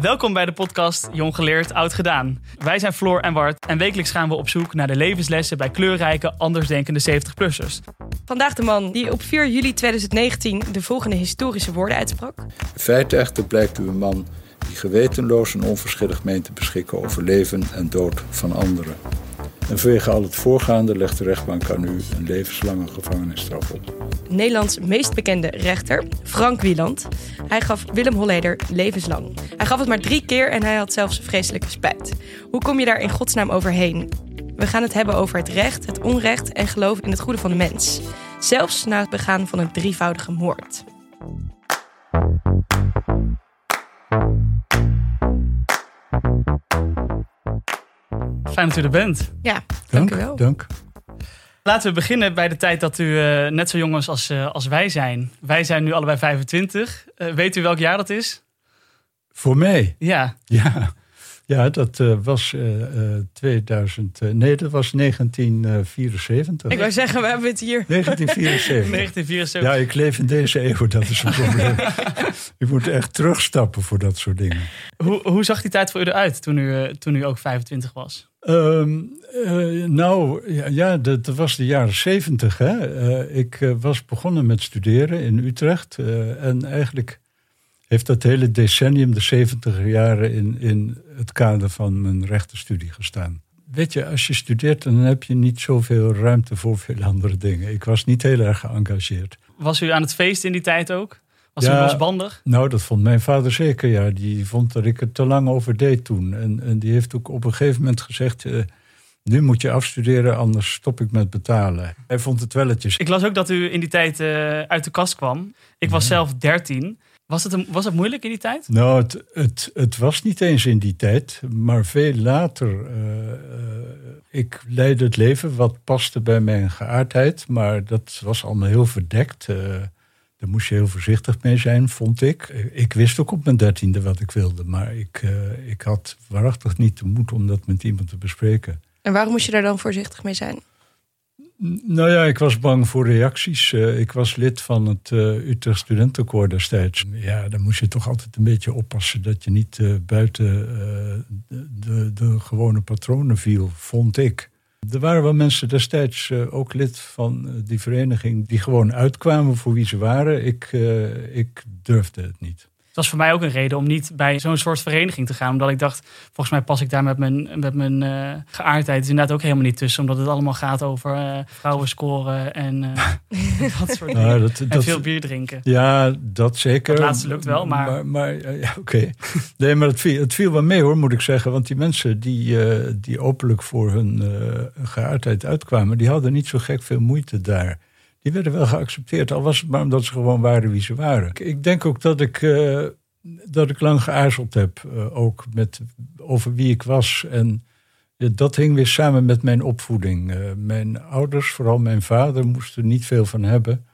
Welkom bij de podcast Jong Geleerd, Oud Gedaan. Wij zijn Floor en Wart en wekelijks gaan we op zoek naar de levenslessen bij kleurrijke, andersdenkende 70-plussers. Vandaag de man die op 4 juli 2019 de volgende historische woorden uitsprak. In feite echter blijkt u een man die gewetenloos en onverschillig meent te beschikken over leven en dood van anderen. En vanwege al het voorgaande legt de rechtbank aan u een levenslange gevangenisstraf op. Nederlands meest bekende rechter, Frank Wieland. Hij gaf Willem Holleder levenslang. Hij gaf het maar drie keer en hij had zelfs vreselijke spijt. Hoe kom je daar in godsnaam overheen? We gaan het hebben over het recht, het onrecht en geloof in het goede van de mens. Zelfs na het begaan van een drievoudige moord. Fijn dat u er bent. Ja, dank, u wel. Dank. Laten we beginnen bij de tijd dat u eh, net zo jong was als, eh, als wij zijn. Wij zijn nu allebei 25. Eh, weet u welk jaar dat is? Voor mij? Ja. Ja, ja dat eh, was eh, eh, 2000. eh, nee, dat was 1974. Ik wou zeggen, we hebben het hier. 1974. 1974. Ja, ik leef in deze eeuw, dat is een probleem. je moet echt terugstappen voor dat soort dingen. Hoe, hoe zag die tijd voor u eruit toen u, toen u ook 25 was? Ehm, eh, nou, ja, dat, was de jaren zeventig. ik eh, was begonnen met studeren in Utrecht. eh, en eigenlijk heeft dat hele decennium, de zeventiger jaren, in, in het kader van mijn rechtenstudie gestaan. Weet je, als je studeert, dan heb je niet zoveel ruimte voor veel andere dingen. Ik was niet heel erg geëngageerd. Was u aan het feesten in die tijd ook? Was Ja. u losbandig? Nou, dat vond mijn vader zeker, ja. Die vond dat ik er te lang over deed toen. En, en die heeft ook op een gegeven moment gezegd... eh, nu moet je afstuderen, anders stop ik met betalen. Hij vond het welletjes. Ik las ook dat u in die tijd eh, uit de kast kwam. Ik was zelf 13. Was het, een, was het moeilijk in die tijd? Nou, het, het, het was niet eens in die tijd, maar veel later. eh, ik leidde het leven wat paste bij mijn geaardheid, maar dat was allemaal heel verdekt. Daar moest je heel voorzichtig mee zijn, vond ik. Ik wist ook op mijn dertiende wat ik wilde, maar ik, eh, ik had waarachtig niet de moed om dat met iemand te bespreken. En waarom moest je daar dan voorzichtig mee zijn? Nou ja, ik was bang voor reacties. Eh, ik was lid van het eh, Utrecht Studentenkoor destijds. Ja, dan moest je toch altijd een beetje oppassen dat je niet buiten de, de, de gewone patronen viel, vond ik. Er waren wel mensen destijds eh, ook lid van eh, die vereniging die gewoon uitkwamen voor wie ze waren. Ik, eh, ik durfde het niet. Het was voor mij ook een reden om niet bij zo'n soort vereniging te gaan. Omdat ik dacht, volgens mij pas ik daar met mijn, met mijn eh, geaardheid is inderdaad ook helemaal niet tussen. Omdat het allemaal gaat over eh, vrouwen scoren en eh, dat soort dingen. Nou, dat, en dat, veel bier drinken. Ja, dat zeker. Dat laatste lukt wel, maar- Maar, maar, ja, oké. Nee, maar het viel, het viel wel mee hoor, moet ik zeggen. Want die mensen die, eh, die openlijk voor hun eh, geaardheid uitkwamen... die hadden niet zo gek veel moeite daar. Die werden wel geaccepteerd, al was het maar omdat ze gewoon waren wie ze waren. Ik- denk ook dat ik, eh, dat ik lang geaarzeld heb, eh, ook met, over wie ik was. En ja, dat hing weer samen met mijn opvoeding. Eh, mijn ouders, vooral mijn vader, moesten niet veel van hebben...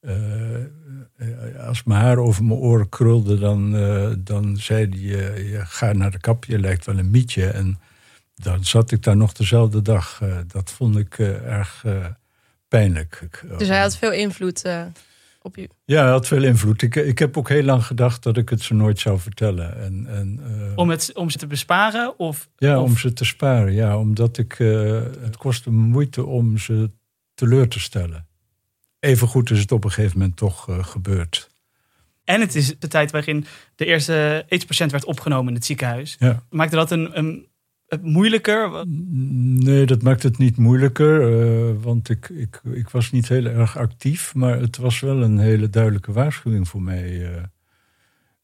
Eh, eh, als mijn haar over mijn oren krulde, dan, eh, dan zei hij: eh, je ga naar de kapje, je lijkt wel een mietje. En dan zat ik daar nog dezelfde dag. Eh, dat vond ik eh, erg eh, pijnlijk. Ik, eh, Dus hij had veel invloed eh, op u. Ja, hij had veel invloed. Ik, ik heb ook heel lang gedacht dat ik het ze nooit zou vertellen. En, en, eh, Om, het, om ze te besparen? Of, ja, of- om ze te sparen. Ja, omdat ik, eh, het kostte me moeite om ze teleur te stellen. Evengoed is het op een gegeven moment toch eh, gebeurd. En het is de tijd waarin de eerste AIDS-patiënt werd opgenomen in het ziekenhuis. Ja. Maakte dat een, een, moeilijker? Nee, dat maakt het niet moeilijker. eh, want ik, ik, ik was niet heel erg actief. Maar het was wel een hele duidelijke waarschuwing voor mij. eh.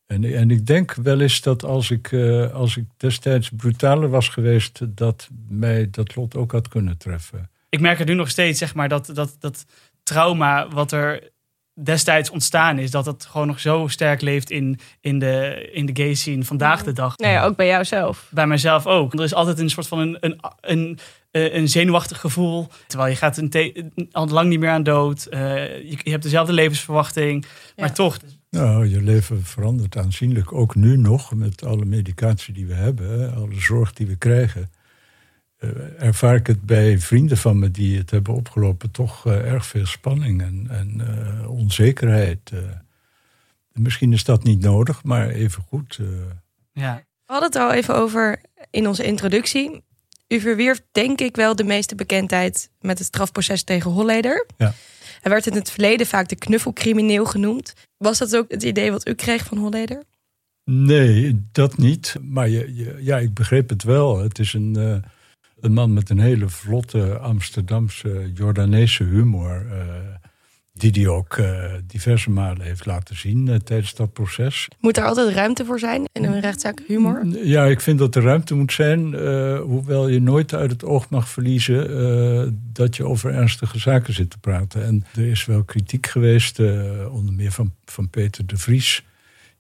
en, en ik denk wel eens dat als ik, eh, als ik destijds brutaler was geweest... dat mij dat lot ook had kunnen treffen. Ik merk het nu nog steeds, zeg maar, dat, dat, dat trauma wat er destijds ontstaan is, dat het gewoon nog zo sterk leeft in, in, de, in de gay scene vandaag de dag. Nee, ook bij jou zelf. Bij mijzelf ook. Er is altijd een soort van een, een, een, eh, een zenuwachtig gevoel. Terwijl je gaat een te- al lang niet meer aan dood. Eh, je, je hebt dezelfde levensverwachting. Maar toch, Nou, je leven verandert aanzienlijk. Ook nu nog, met alle medicatie die we hebben, alle zorg die we krijgen. Eh, ervaar ik het bij vrienden van me die het hebben opgelopen toch eh, erg veel spanning en, en eh, onzekerheid. misschien is dat niet nodig, maar even goed. Ja. We hadden het al even over in onze introductie. U verwierf denk ik wel de meeste bekendheid met het strafproces tegen Holleder. Ja. Hij werd in het verleden vaak de knuffelcrimineel genoemd. Was dat ook het idee wat u kreeg van Holleder? Nee, dat niet. Maar je, je- ja, ik begreep het wel. Het is een, eh, een man met een hele vlotte Amsterdamse Jordaanese humor. eh, die hij ook eh, diverse malen heeft laten zien eh, tijdens dat proces. Moet er altijd ruimte voor zijn in een rechtszaak humor? Ja, ik vind dat er ruimte moet zijn. hoewel je nooit uit het oog mag verliezen dat je over ernstige zaken zit te praten. En er is wel kritiek geweest, onder meer van, van Peter de Vries.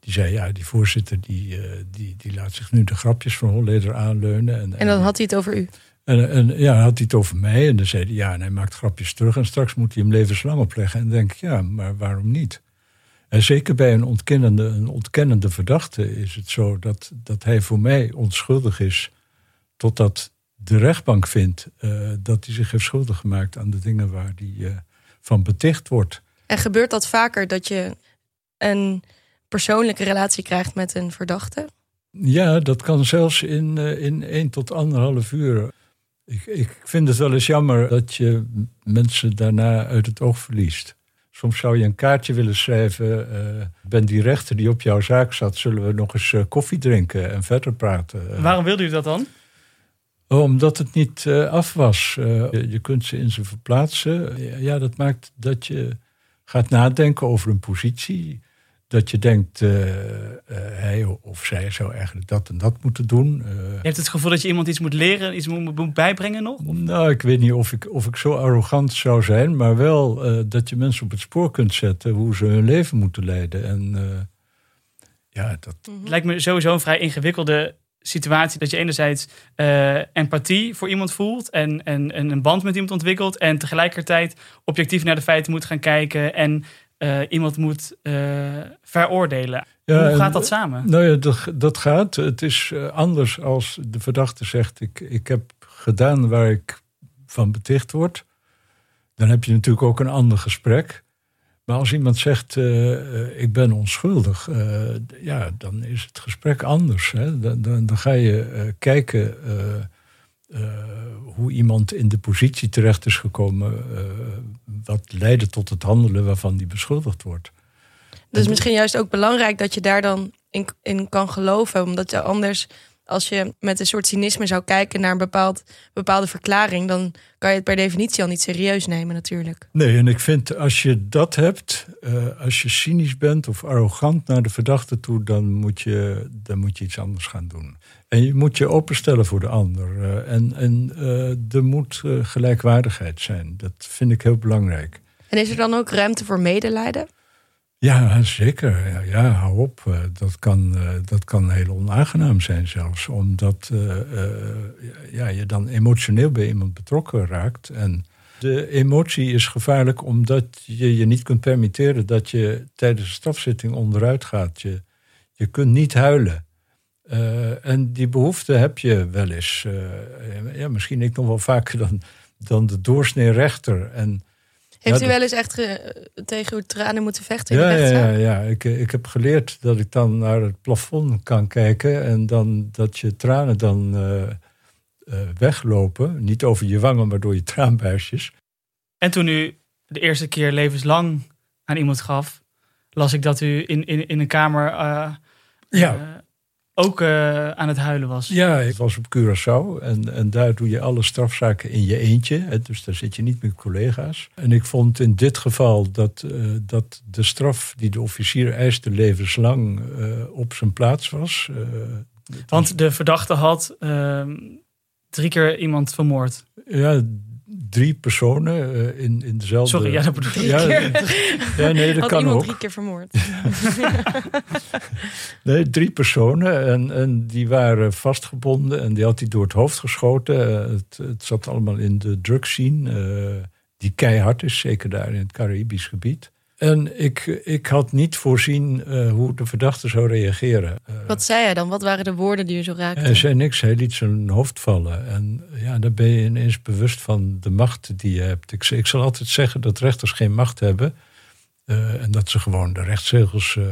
Die zei, ja, die voorzitter die, die, die laat zich nu de grapjes van Holleder aanleunen. En, En dan had hij het over u. en, en ja, dan had hij het over mij. En dan zei hij, ja, en hij maakt grapjes terug. En straks moet hij hem levenslang opleggen. En dan denk ik, ja, maar waarom niet? En zeker bij een ontkennende, een ontkennende verdachte is het zo dat, dat hij voor mij onschuldig is. Totdat de rechtbank vindt eh, dat hij zich heeft schuldig gemaakt aan de dingen waar hij eh, van beticht wordt. En gebeurt dat vaker dat je een persoonlijke relatie krijgt met een verdachte? Ja, dat kan zelfs in, eh, in één tot anderhalf uur. Ik, ik vind het wel eens jammer dat je mensen daarna uit het oog verliest. Soms zou je een kaartje willen schrijven. ik ben die rechter die op jouw zaak zat. Zullen we nog eens eh, koffie drinken en verder praten? Eh, Waarom wilde u dat dan? omdat het niet af was. Je, je kunt ze in ze verplaatsen. Ja, dat maakt dat je gaat nadenken over een positie. Dat je denkt, eh, eh, hij of zij zou eigenlijk dat en dat moeten doen. Eh, Je hebt het gevoel dat je iemand iets moet leren, iets moet, moet bijbrengen nog? nou, ik weet niet of ik, of ik zo arrogant zou zijn, maar wel eh, dat je mensen op het spoor kunt zetten hoe ze hun leven moeten leiden. En eh, ja, dat, Het lijkt me sowieso een vrij ingewikkelde situatie. Dat je enerzijds eh, empathie voor iemand voelt en, en, en een band met iemand ontwikkelt. En tegelijkertijd objectief naar de feiten moet gaan kijken en eh, iemand moet eh, veroordelen. Hoe gaat dat samen? Nou ja, dat, dat gaat. Het is eh, anders als de verdachte zegt: ik, ik heb gedaan waar ik van beticht word. Dan heb je natuurlijk ook een ander gesprek. Maar als iemand zegt: ik ben onschuldig, ja, dan is het gesprek anders. Hè? Dan, dan, dan ga je kijken hoe iemand in de positie terecht is gekomen. eh, wat leidde tot het handelen waarvan die beschuldigd wordt. Dus misschien juist ook belangrijk dat je daar dan in, in kan geloven. Omdat je anders, als je met een soort cynisme zou kijken naar een bepaald, bepaalde verklaring, dan kan je het per definitie al niet serieus nemen, natuurlijk. Nee, en ik vind als je dat hebt, eh, als je cynisch bent of arrogant naar de verdachte toe, dan moet je, dan moet je iets anders gaan doen. En je moet je openstellen voor de ander. eh, en en eh, er moet eh, gelijkwaardigheid zijn. Dat vind ik heel belangrijk. En is er dan ook ruimte voor medelijden? Ja, zeker. Ja, ja hou op. Eh, Dat kan, eh, dat kan heel onaangenaam zijn zelfs. Omdat eh, ja, je dan emotioneel bij iemand betrokken raakt. En de emotie is gevaarlijk omdat je je niet kunt permitteren... dat je tijdens een strafzitting onderuit gaat. Je, je kunt niet huilen. En die behoefte heb je wel eens. ja, misschien ik nog wel vaker dan, dan de doorsnee rechter. En Heeft Ja, u wel eens echt ge- tegen uw tranen moeten vechten in Ja, de ja, ja, ja. Ik, ik heb geleerd dat ik dan naar het plafond kan kijken en dan dat je tranen dan eh, eh, weglopen. Niet over je wangen, maar door je traanbuisjes. En toen u de eerste keer levenslang aan iemand gaf, las ik dat u in, in, in een kamer eh, Ja. Ook eh, aan het huilen was. Ja, ik was op Curaçao en, en daar doe je alle strafzaken in je eentje. Hè, dus daar zit je niet met collega's. En ik vond in dit geval dat, eh, dat de straf die de officier eiste levenslang eh, op zijn plaats was. Want de verdachte had ehm, drie keer iemand vermoord. Ja, drie personen eh, in, in dezelfde... Sorry, ja, dat bedoel ik. Ja, ja, nee, dat Had kan iemand ook. drie keer vermoord? Nee, drie personen en, en die waren vastgebonden en die had hij door het hoofd geschoten. Eh, het, het zat allemaal in de drugscene, eh die keihard is, zeker daar in het Caribisch gebied. En ik, ik had niet voorzien hoe de verdachte zou reageren. Wat zei hij dan? Wat waren de woorden die u zo raakten? Hij zei niks, hij liet zijn hoofd vallen. En ja, dan ben je ineens bewust van de macht die je hebt. Ik, ik zal altijd zeggen dat rechters geen macht hebben. eh, en dat ze gewoon de rechtszegels eh,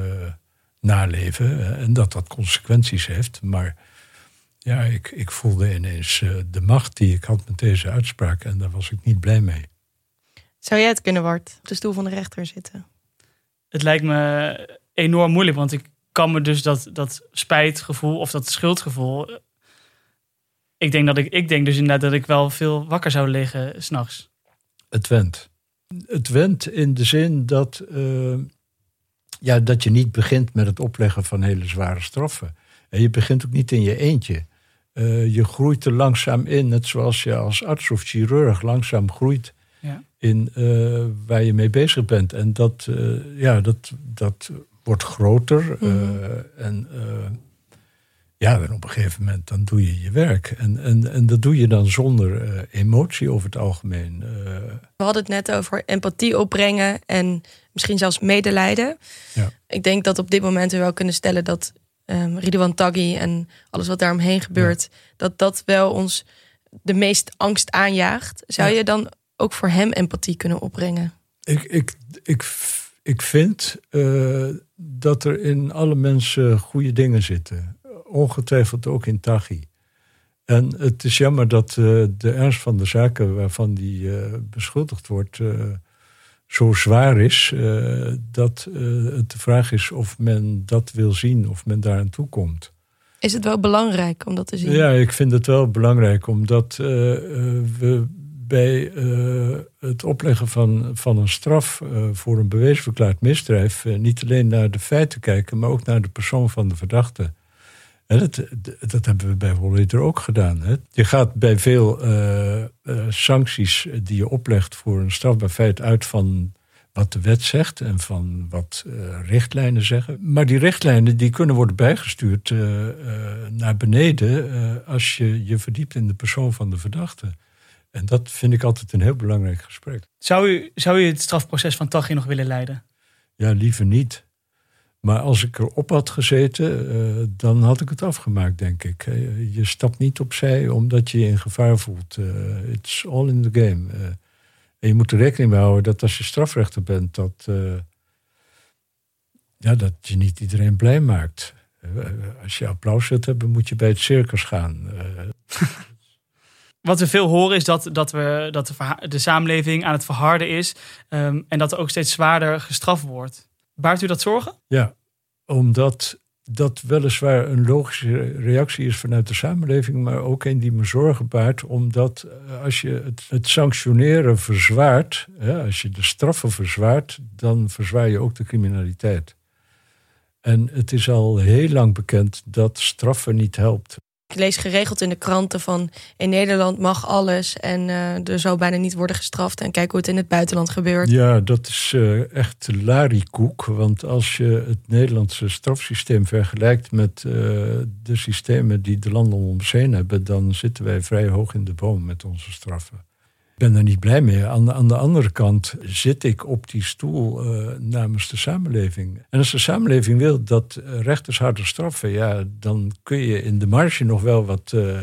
naleven. En dat dat consequenties heeft. Maar ja, ik, ik voelde ineens uh, de macht die ik had met deze uitspraak. En daar was ik niet blij mee. Zou jij het kunnen, Wart, op de stoel van de rechter zitten? Het lijkt me enorm moeilijk, want ik kan me dus dat, dat spijtgevoel of dat schuldgevoel. Ik denk, dat ik, ik denk dus inderdaad dat ik wel veel wakker zou liggen s'nachts. Het went. Het went in de zin dat, uh, ja, dat je niet begint met het opleggen van hele zware straffen. En je begint ook niet in je eentje. Uh, je groeit er langzaam in, net zoals je als arts of chirurg langzaam groeit ja. in uh, waar je mee bezig bent. En dat, ja, dat, dat wordt groter. Mm. en ja, en op een gegeven moment dan doe je je werk. En, en, en dat doe je dan zonder uh, emotie over het algemeen. Uh. We hadden het net over empathie opbrengen en misschien zelfs medelijden. Ja. Ik denk dat op dit moment we wel kunnen stellen dat um, Ridwan Taghi en alles wat daaromheen gebeurt, dat dat wel ons de meest angst aanjaagt. Zou je dan ook voor hem empathie kunnen opbrengen? Ik, ik, ik, ik vind uh, dat er in alle mensen goede dingen zitten ongetwijfeld ook in Taghi. En het is jammer dat uh, de ernst van de zaken waarvan die uh, beschuldigd wordt zo zwaar is dat het de vraag is of men dat wil zien, of men daar aan toe komt. Is het wel belangrijk om dat te zien? Ja, ik vind het wel belangrijk omdat we bij het opleggen van, van een straf voor een bewezen verklaard misdrijf niet alleen naar de feiten kijken, maar ook naar de persoon van de verdachte. En dat, dat hebben we bij Holleder ook gedaan. Hè. Je gaat bij veel sancties die je oplegt voor een strafbaar feit uit van wat de wet zegt en van wat richtlijnen zeggen. Maar die richtlijnen die kunnen worden bijgestuurd naar beneden als je je verdiept in de persoon van de verdachte. En dat vind ik altijd een heel belangrijk gesprek. Zou u, zou u het strafproces van Taghi nog willen leiden? Ja, liever niet. Maar als ik erop had gezeten, uh, dan had ik het afgemaakt, denk ik. Je stapt niet opzij omdat je je in gevaar voelt. Uh, it's all in the game. Uh, en je moet er rekening mee houden dat als je strafrechter bent, dat, ja, dat je niet iedereen blij maakt. als je applaus wilt hebben, moet je bij het circus gaan. Wat we veel horen is dat, dat, we, dat de, samenleving aan het verharden is um, en dat er ook steeds zwaarder gestraft wordt. Baart u dat zorgen? Ja, omdat dat weliswaar een logische reactie is vanuit de samenleving, maar ook een die me zorgen baart, omdat eh, als je het, het sanctioneren verzwaart, hè, als je de straffen verzwaart, dan verzwaar je ook de criminaliteit. En het is al heel lang bekend dat straffen niet helpt. Ik lees geregeld in de kranten van in Nederland mag alles en uh, er zou bijna niet worden gestraft. En kijk hoe het in het buitenland gebeurt. Ja, dat is uh, echt larikoek. Want als je het Nederlandse strafsysteem vergelijkt met uh, de systemen die de landen om ons heen hebben, dan zitten wij vrij hoog in de boom met onze straffen. Ben er niet blij mee. Aan de, aan de andere kant zit ik op die stoel uh, namens de samenleving. En als de samenleving wil dat rechters harder straffen, ja, dan kun je in de marge nog wel wat, uh,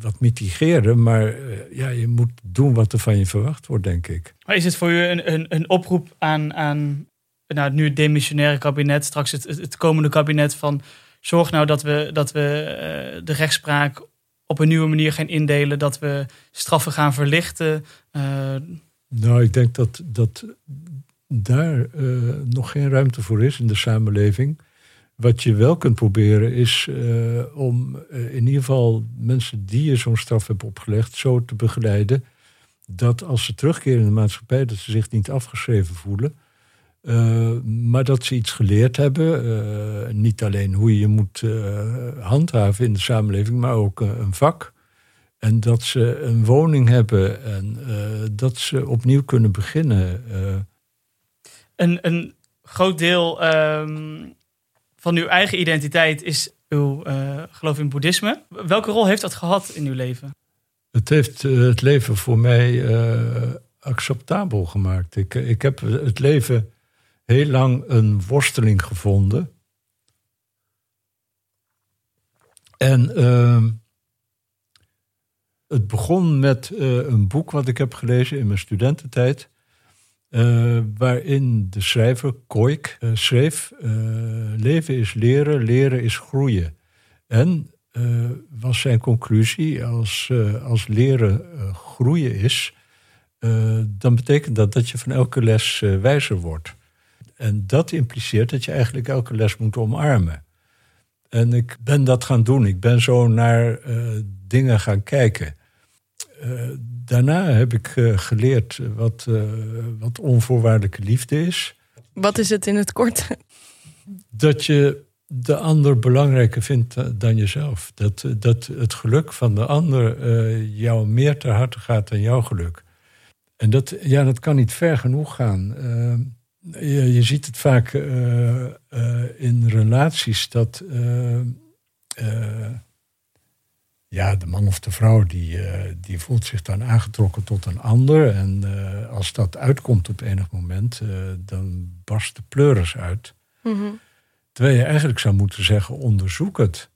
wat mitigeren. Maar uh, ja, je moet doen wat er van je verwacht wordt, denk ik. Maar is het voor u een, een, een oproep aan, aan nou, nu het demissionaire kabinet, straks het, het komende kabinet, van zorg nou dat we, dat we de rechtspraak op een nieuwe manier gaan indelen, dat we straffen gaan verlichten? Uh... Nou, ik denk dat, dat daar uh, nog geen ruimte voor is in de samenleving. Wat je wel kunt proberen is uh, om in ieder geval mensen die je zo'n straf hebt opgelegd zo te begeleiden dat als ze terugkeren in de maatschappij, dat ze zich niet afgeschreven voelen. Uh, maar dat ze iets geleerd hebben. Uh, niet alleen hoe je je moet uh, handhaven in de samenleving, maar ook een vak. En dat ze een woning hebben en dat ze opnieuw kunnen beginnen. Een, een groot deel um, van uw eigen identiteit is uw geloof in boeddhisme. Welke rol heeft dat gehad in uw leven? Het heeft het leven voor mij acceptabel gemaakt. Ik, ik heb het leven heel lang een worsteling gevonden. En uh, het begon met uh, een boek wat ik heb gelezen in mijn studententijd. Uh, waarin de schrijver Koik uh, schreef: Leven is leren, leren is groeien. En was zijn conclusie: als, als leren groeien is, dan betekent dat dat je van elke les wijzer wordt. En dat impliceert dat je eigenlijk elke les moet omarmen. En ik ben dat gaan doen. Ik ben zo naar dingen gaan kijken. daarna heb ik geleerd wat, wat onvoorwaardelijke liefde is. Wat is het in het kort? Dat je de ander belangrijker vindt dan jezelf. Dat, dat het geluk van de ander jou meer ter harte gaat dan jouw geluk. En dat, ja, dat kan niet ver genoeg gaan. Je, je, ziet het vaak uh, in relaties dat ja, de man of de vrouw die, die voelt zich dan aangetrokken tot een ander. En als dat uitkomt op enig moment, dan barst de pleuris uit. Mm Terwijl je eigenlijk zou moeten zeggen: onderzoek het.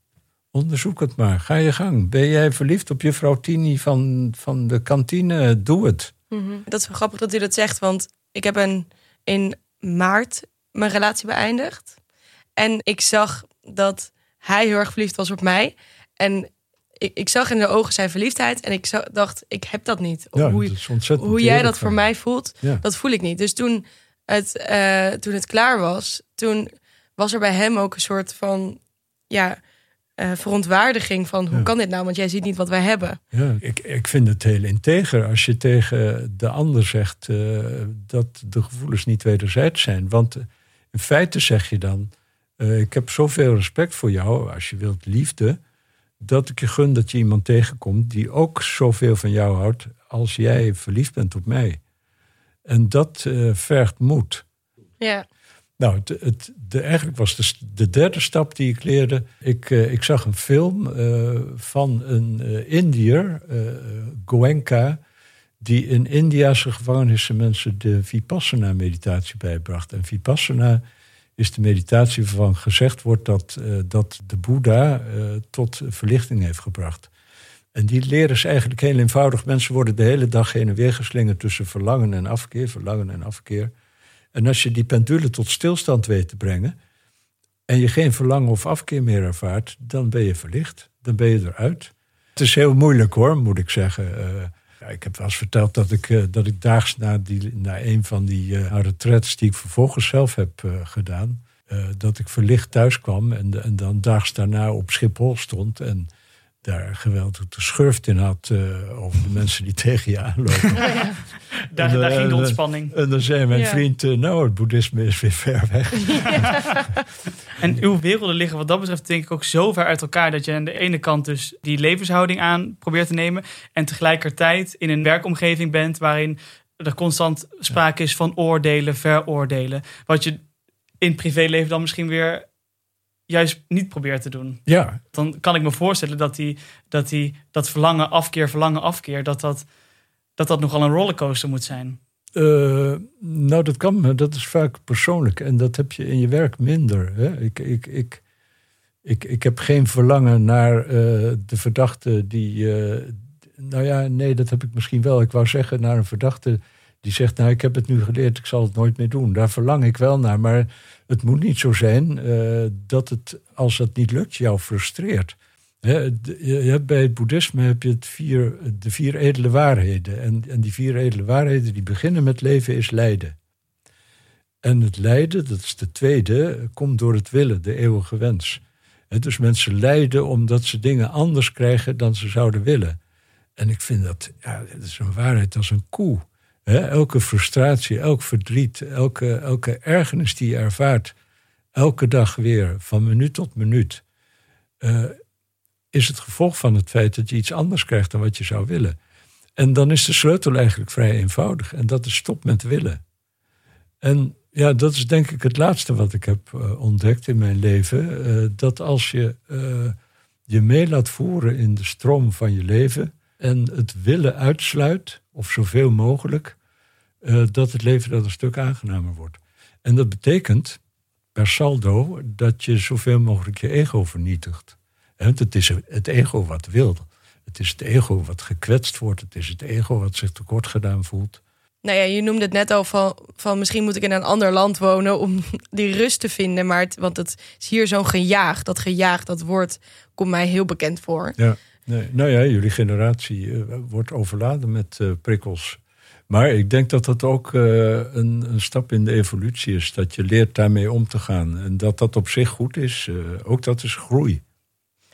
Onderzoek het maar. Ga je gang. Ben jij verliefd op juffrouw Tini van, van de kantine? Doe het. Mhm. Dat is wel grappig dat u dat zegt, want ik heb een, in maart mijn relatie beëindigd. En ik zag dat hij heel erg verliefd was op mij. En ik, ik zag in de ogen zijn verliefdheid. En ik zag, dacht, ik heb dat niet. Ja, hoe, dat hoe jij dat voor mij voelt, dat voel ik niet. Dus toen het, uh, toen het klaar was, toen was er bij hem ook een soort van ja, uh, verontwaardiging van hoe kan dit nou? Want jij ziet niet wat wij hebben. Ja, ik, ik vind het heel integer als je tegen de ander zegt uh, dat de gevoelens niet wederzijds zijn. Want in feite zeg je dan: uh, Ik heb zoveel respect voor jou, als je wilt liefde, dat ik je gun dat je iemand tegenkomt die ook zoveel van jou houdt als jij verliefd bent op mij. En dat vergt moed. Ja. Nou, het, de, eigenlijk was de, de, derde stap die ik leerde. Ik, uh, ik zag een film uh, van een uh, Indiër, Goenka, die in Indiase gevangenissen mensen de Vipassana-meditatie bijbracht. En Vipassana is de meditatie waarvan gezegd wordt dat, dat de Boeddha tot verlichting heeft gebracht. En die leren ze eigenlijk heel eenvoudig. Mensen worden de hele dag heen en weer geslingerd tussen verlangen en afkeer, verlangen en afkeer. En als je die pendule tot stilstand weet te brengen en je geen verlangen of afkeer meer ervaart, dan ben je verlicht. Dan ben je eruit. Het is heel moeilijk hoor, moet ik zeggen. Ja, ik heb wel eens verteld dat ik, uh, dat ik daags na, die, na een van die uh, retraites die ik vervolgens zelf heb gedaan, dat ik verlicht thuis kwam en, en dan daags daarna op Schiphol stond en daar geweldig de schurft in had uh, over de mensen die tegen je aanlopen. Ja, daar, daar ging de ontspanning. En dan zei mijn vriend, uh, nou het boeddhisme is weer ver weg. en uw werelden liggen wat dat betreft denk ik ook zo ver uit elkaar... dat je aan de ene kant dus die levenshouding aan probeert te nemen... en tegelijkertijd in een werkomgeving bent waarin er constant sprake is van oordelen, veroordelen. Wat je in privéleven dan misschien weer juist niet probeert te doen. Ja. Dan kan ik me voorstellen dat die, dat, die, dat verlangen afkeer, verlangen afkeer, dat dat, dat, dat nogal een rollercoaster moet zijn. Uh, nou, dat kan, dat is vaak persoonlijk en dat heb je in je werk minder. Hè? Ik, ik, ik, ik, ik heb geen verlangen naar uh, de verdachte die. Uh, nou ja, nee, dat heb ik misschien wel. Ik wou zeggen naar een verdachte die zegt: Nou, ik heb het nu geleerd, ik zal het nooit meer doen. Daar verlang ik wel naar, maar het moet niet zo zijn uh, dat het, als het niet lukt, jou frustreert. je hebt bij het boeddhisme heb je vier, de vier edele waarheden. En, en die vier edele waarheden die beginnen met leven is lijden. En het lijden, dat is de tweede, komt door het willen, de eeuwige wens. dus mensen lijden omdat ze dingen anders krijgen dan ze zouden willen. En ik vind dat, ja, dat is een waarheid als een koe elke frustratie, elk verdriet, elke, elke ergernis die je ervaart, elke dag weer, van minuut tot minuut, uh, is het gevolg van het feit dat je iets anders krijgt dan wat je zou willen. En dan is de sleutel eigenlijk vrij eenvoudig. En dat is stop met willen. En ja, dat is denk ik het laatste wat ik heb uh, ontdekt in mijn leven. Uh, dat als je je mee laat voeren in de stroom van je leven en het willen uitsluit, of zoveel mogelijk, uh, dat het leven dat een stuk aangenamer wordt. En dat betekent per saldo dat je zoveel mogelijk je ego vernietigt. Want het is het ego wat wil. Het is het ego wat gekwetst wordt. Het is het ego wat zich tekort gedaan voelt. Nou ja, je noemde het net al van, van misschien moet ik in een ander land wonen om die rust te vinden. Maar het, want het is hier zo'n gejaag. Dat gejaag, dat woord komt mij heel bekend voor. Ja, nee, nou ja, jullie generatie uh, wordt overladen met uh, prikkels. Maar ik denk dat dat ook uh, een, een, stap in de evolutie is. Dat je leert daarmee om te gaan. En dat dat op zich goed is. ook dat is groei.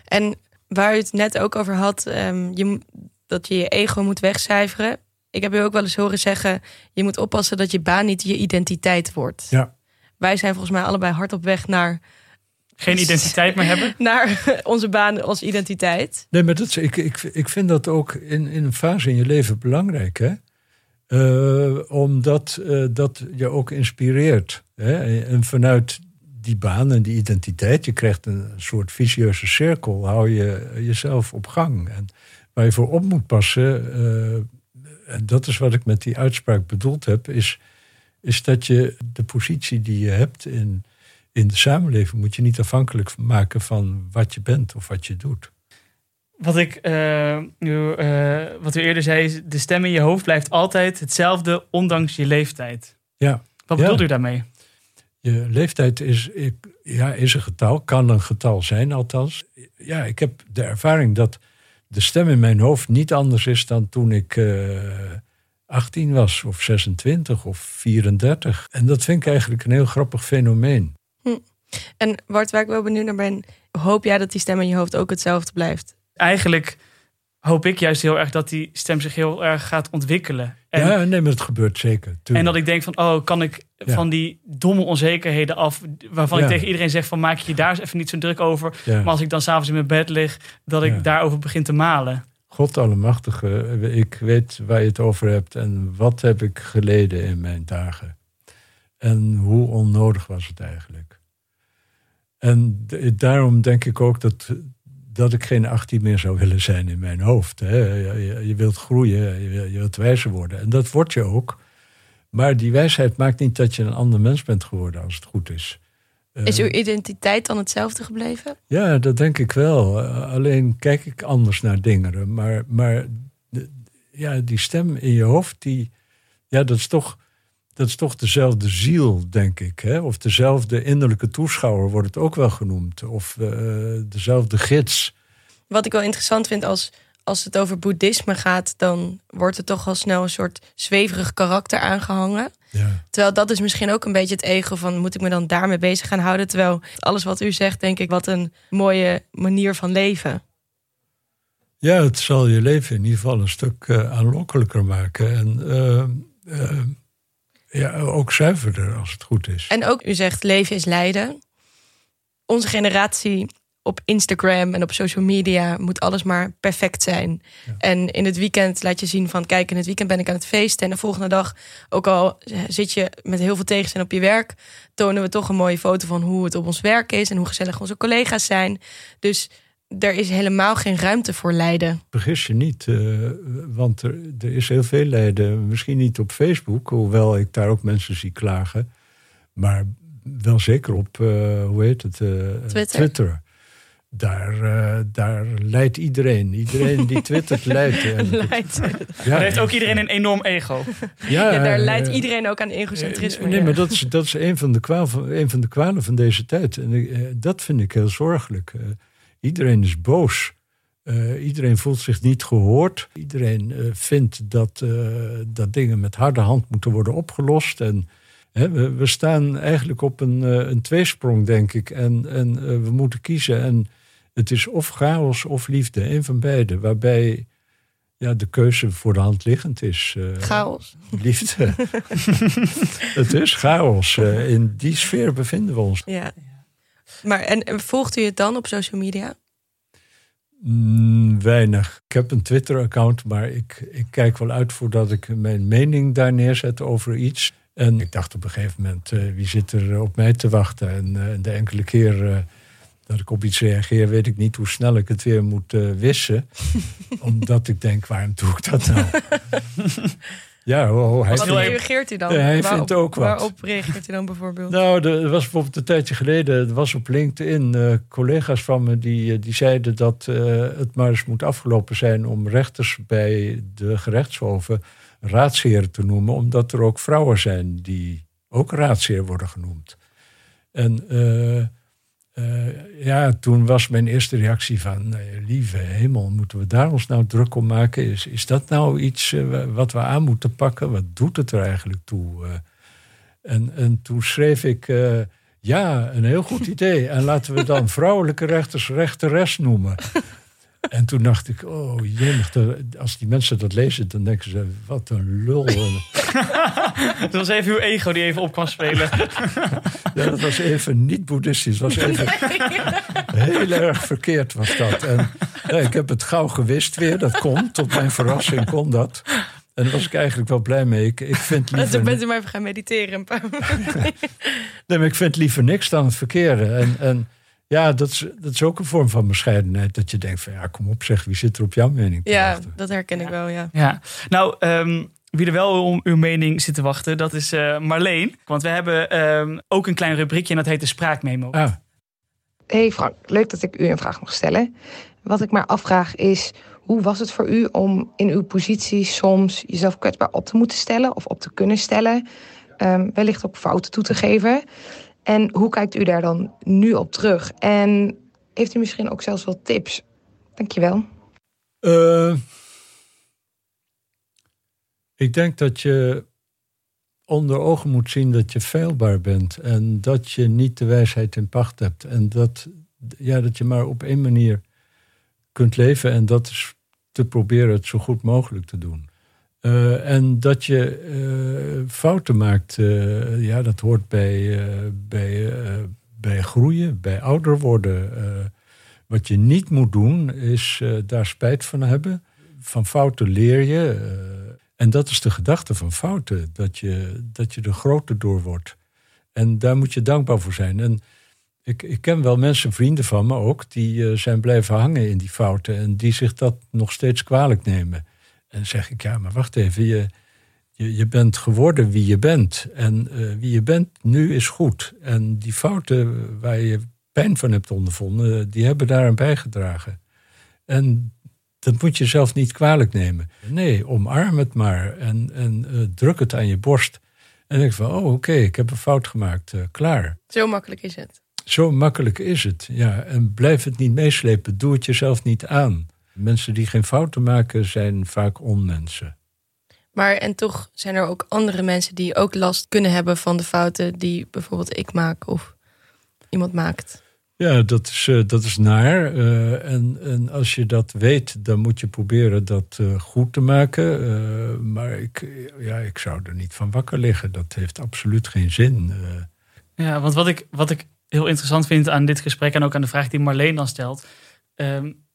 En waar u het net ook over had, um, je, dat je je ego moet wegcijferen ik heb u ook wel eens horen zeggen: je moet oppassen dat je baan niet je identiteit wordt. Ja. Wij zijn volgens mij allebei hard op weg naar. Geen identiteit meer hebben? Naar onze baan als identiteit. Nee, maar dat, ik, ik, ik vind dat ook in, in een fase in je leven belangrijk. Hè? Uh, omdat uh, dat je ook inspireert. Hè? En vanuit die baan en die identiteit, je krijgt een soort vicieuze cirkel, hou je jezelf op gang. En waar je voor op moet passen. Uh, en dat is wat ik met die uitspraak bedoeld heb, is, is dat je de positie die je hebt in, in de samenleving moet je niet afhankelijk maken van wat je bent of wat je doet. Wat ik uh, nu, uh, wat u eerder zei, is de stem in je hoofd blijft altijd hetzelfde, ondanks je leeftijd. Ja. Wat bedoelt ja. u daarmee? Je leeftijd is, ik, ja, is een getal, kan een getal zijn althans. Ja, ik heb de ervaring dat de stem in mijn hoofd niet anders is dan toen ik uh, 18 was, of 26 of 34. En dat vind ik eigenlijk een heel grappig fenomeen. Hm. En Bart, waar ik wel benieuwd naar ben, hoop jij dat die stem in je hoofd ook hetzelfde blijft? Eigenlijk hoop ik juist heel erg dat die stem zich heel erg gaat ontwikkelen. En, ja, nee, maar dat gebeurt zeker. Tuurlijk. En dat ik denk van, oh, kan ik ja. van die domme onzekerheden af, waarvan ja. ik tegen iedereen zeg van, maak je daar eens even niet zo druk over. Ja. Maar als ik dan s'avonds in mijn bed lig, dat ik daarover begin te malen. God allemachtige, ik weet waar je het over hebt en wat heb ik geleden in mijn dagen. En hoe onnodig was het eigenlijk. En daarom denk ik ook dat dat ik geen 18 meer zou willen zijn in mijn hoofd. Hè. Je, je, wilt groeien, je, je wilt wijzer worden. En dat word je ook. Maar die wijsheid maakt niet dat je een ander mens bent geworden als het goed is. Is uw identiteit dan hetzelfde gebleven? Ja, dat denk ik wel. alleen kijk ik anders naar dingen. Maar, maar ja, die stem in je hoofd, die, ja, dat, is toch, dat is toch dezelfde ziel, denk ik. Hè? Of dezelfde innerlijke toeschouwer wordt het ook wel genoemd. Of uh, dezelfde gids. Wat ik wel interessant vind als, als het over boeddhisme gaat, dan wordt er toch al snel een soort zweverig karakter aangehangen. Ja. Terwijl dat is misschien ook een beetje het ego van moet ik me dan daarmee bezig gaan houden. Terwijl alles wat u zegt, denk ik, wat een mooie manier van leven. Ja, het zal je leven in ieder geval een stuk uh, aanlokkelijker maken. En uh, uh, ja, ook zuiverder als het goed is. En ook, u zegt leven is lijden. Onze generatie op Instagram en op social media moet alles maar perfect zijn. Ja. En in het weekend laat je zien van kijk, in het weekend ben ik aan het feesten. En de volgende dag, ook al zit je met heel veel tegenzin op je werk, tonen we toch een mooie foto van hoe het op ons werk is en hoe gezellig onze collega's zijn. Dus er is helemaal geen ruimte voor lijden. Vergis je niet, uh, want er, er, is heel veel lijden. Misschien niet op Facebook, hoewel ik daar ook mensen zie klagen. Maar wel zeker op, uh, hoe heet het? Uh, Twitter. Twitter. Daar, uh, daar leidt iedereen. Iedereen die twittert leidt. leidt. Ja. Daar heeft ook iedereen een enorm ego. Ja, ja daar leidt iedereen ook aan egocentrisme. Nee, maar dat is, dat is een, van de kwaal van, een van de kwalen van deze tijd. En uh, dat vind ik heel zorgelijk. Iedereen is boos. iedereen voelt zich niet gehoord. Iedereen vindt dat, dat dingen met harde hand moeten worden opgelost. En we, we, staan eigenlijk op een, een tweesprong, denk ik. En, en we moeten kiezen. En het is of chaos of liefde, een van beide. Waarbij ja, de keuze voor de hand liggend is. Uh, chaos. Liefde. het is chaos. Uh, in die sfeer bevinden we ons. Ja. Maar en, volgt u het dan op social media? Mm, weinig. Ik heb een Twitter-account, maar ik, ik kijk wel uit voordat ik mijn mening daar neerzet over iets. En ik dacht op een gegeven moment, uh, wie zit er op mij te wachten? En de enkele keer dat ik op iets reageer, weet ik niet hoe snel ik het weer moet wissen. omdat ik denk, waarom doe ik dat nou? ja, oh, hij Wat reageert u dan? Ja, hij vindt ook wat. Waarop reageert u dan bijvoorbeeld? Nou, er was bijvoorbeeld een tijdje geleden, er was op LinkedIn uh, collega's van me die, die zeiden dat uh, het maar eens moet afgelopen zijn om rechters bij de gerechtshoven raadsheren te noemen, omdat er ook vrouwen zijn die ook raadsheer worden genoemd. En uh, ja, toen was mijn eerste reactie van, nee, lieve hemel, moeten we daar ons nou druk om maken? Is, is dat nou iets uh, wat we aan moeten pakken? Wat doet het er eigenlijk toe? en, en toen schreef ik, ja, een heel goed idee. En laten we dan vrouwelijke rechters rechterres noemen. En toen dacht ik, oh jee, als die mensen dat lezen, dan denken ze, wat een lul. dat was even uw ego die even op kwam spelen. ja, dat was even niet boeddhistisch. was even heel erg verkeerd was dat. En ja, ik heb het gauw gewist weer, dat kon. Tot mijn verrassing kon dat. En daar was ik eigenlijk wel blij mee. Ik, ik vind liever... Toen bent u maar even gaan mediteren een paar nee, maar ik vind liever niks dan het verkeerde. En... en ja, dat is, dat is ook een vorm van bescheidenheid. Dat je denkt van ja, kom op zeg, wie zit er op jouw mening te ja, wachten? dat herken ik wel, ja. ja. Nou, um, wie er wel om uw mening zit te wachten, dat is uh, Marleen. Want we hebben um, ook een klein rubriekje en dat heet de spraakmemo. Ah. Hey Frank, leuk dat ik u een vraag mag stellen. Wat ik maar afvraag is, hoe was het voor u om in uw positie soms jezelf kwetsbaar op te moeten stellen of op te kunnen stellen? Um, wellicht ook fouten toe te geven. En hoe kijkt u daar dan nu op terug? En heeft u misschien ook zelfs wel tips? Dankjewel. Uh, ik denk dat je onder ogen moet zien dat je feilbaar bent. En dat je niet de wijsheid in pacht hebt. En dat, ja, dat je maar op één manier kunt leven. En dat is te proberen het zo goed mogelijk te doen. Uh, en dat je uh, fouten maakt, uh, ja, dat hoort bij, bij, bij groeien, bij ouder worden. wat je niet moet doen, is daar spijt van hebben. Van fouten leer je. en dat is de gedachte van fouten, dat je, dat je er groter door wordt. En daar moet je dankbaar voor zijn. En ik, ik ken wel mensen, vrienden van me ook, die zijn blijven hangen in die fouten en die zich dat nog steeds kwalijk nemen. En zeg ik, ja, maar wacht even, je, je, je bent geworden wie je bent. En uh, wie je bent nu is goed. En die fouten waar je pijn van hebt ondervonden, die hebben daaraan bijgedragen. En dat moet je zelf niet kwalijk nemen. Nee, omarm het maar en, en uh, druk het aan je borst. En denk van, oh oké, okay, ik heb een fout gemaakt, uh, klaar. Zo makkelijk is het. Zo makkelijk is het, ja. En blijf het niet meeslepen, doe het jezelf niet aan. Mensen die geen fouten maken zijn vaak onmensen. Maar en toch zijn er ook andere mensen die ook last kunnen hebben van de fouten die bijvoorbeeld ik maak of iemand maakt. Ja, dat is, uh, dat is naar. Uh, en, en als je dat weet, dan moet je proberen dat uh, goed te maken. maar ik, ja, ik zou er niet van wakker liggen. Dat heeft absoluut geen zin. Ja, want wat ik, wat ik heel interessant vind aan dit gesprek en ook aan de vraag die Marleen dan stelt. Um,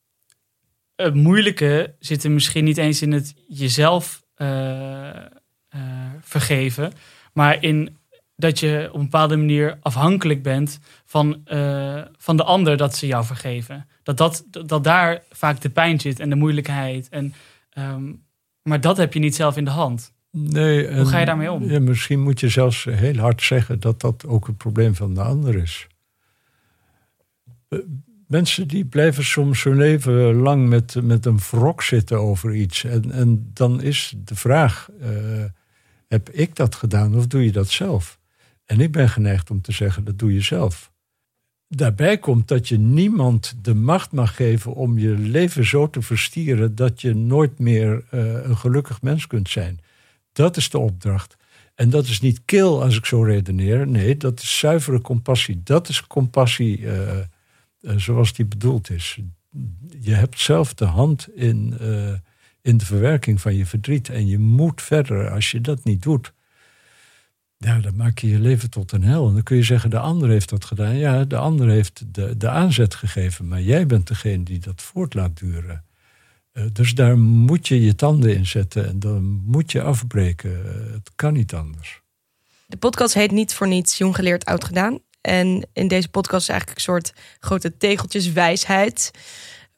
het moeilijke zit er misschien niet eens in het jezelf uh, uh, vergeven, maar in dat je op een bepaalde manier afhankelijk bent van, uh, van de ander dat ze jou vergeven. Dat, dat, dat daar vaak de pijn zit en de moeilijkheid. En, um, maar dat heb je niet zelf in de hand. Nee, Hoe ga je daarmee om? Ja, misschien moet je zelfs heel hard zeggen dat dat ook het probleem van de ander is mensen die blijven soms hun leven lang met, met een wrok zitten over iets. En, en dan is de vraag, uh, heb ik dat gedaan of doe je dat zelf? En ik ben geneigd om te zeggen, dat doe je zelf. Daarbij komt dat je niemand de macht mag geven om je leven zo te verstieren dat je nooit meer uh, een gelukkig mens kunt zijn. Dat is de opdracht. En dat is niet kil als ik zo redeneer. Nee, dat is zuivere compassie. Dat is compassie uh, zoals die bedoeld is. Je hebt zelf de hand in, uh, in de verwerking van je verdriet. En je moet verder. Als je dat niet doet, ja, dan maak je je leven tot een hel. En dan kun je zeggen, de ander heeft dat gedaan. Ja, de ander heeft de, de aanzet gegeven. Maar jij bent degene die dat voort laat duren. Uh, dus daar moet je je tanden in zetten. En dan moet je afbreken. het kan niet anders. De podcast heet niet voor niets Jong geleerd, oud gedaan. En in deze podcast is eigenlijk een soort grote tegeltjes wijsheid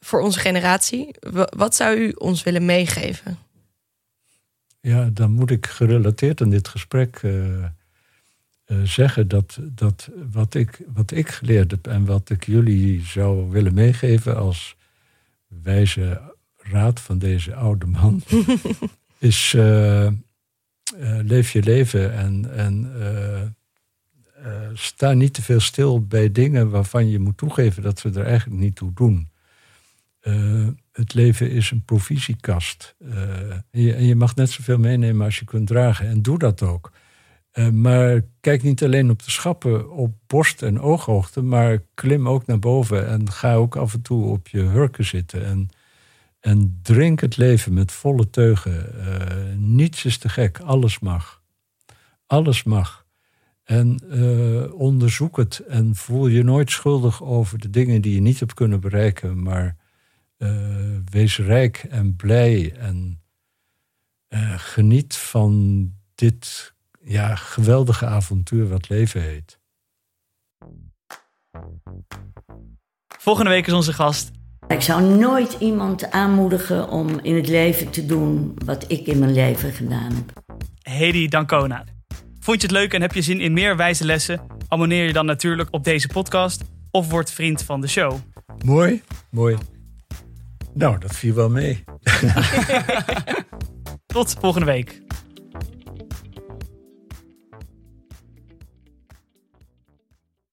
voor onze generatie. Wat zou u ons willen meegeven? Ja, dan moet ik gerelateerd aan dit gesprek uh, uh, zeggen dat, dat wat, ik, wat ik geleerd heb en wat ik jullie zou willen meegeven als wijze raad van deze oude man, is uh, leef je leven en, en sta niet te veel stil bij dingen waarvan je moet toegeven dat ze er eigenlijk niet toe doen. het leven is een provisiekast. en, je, je mag net zoveel meenemen als je kunt dragen. En doe dat ook. Maar kijk niet alleen op de schappen op borst- en ooghoogte, maar klim ook naar boven en ga ook af en toe op je hurken zitten. En, en drink het leven met volle teugen. Niets is te gek, alles mag. Alles mag. En uh, onderzoek het en voel je nooit schuldig over de dingen die je niet hebt kunnen bereiken, maar wees rijk en blij en geniet van dit ja, geweldige avontuur wat leven heet. Volgende week is onze gast. Ik zou nooit iemand aanmoedigen om in het leven te doen wat ik in mijn leven gedaan heb. Hedy Dancona. Vond je het leuk en heb je zin in meer wijze lessen? Abonneer je dan natuurlijk op deze podcast of word vriend van de show. Mooi, mooi. Nou, dat viel wel mee. Tot volgende week.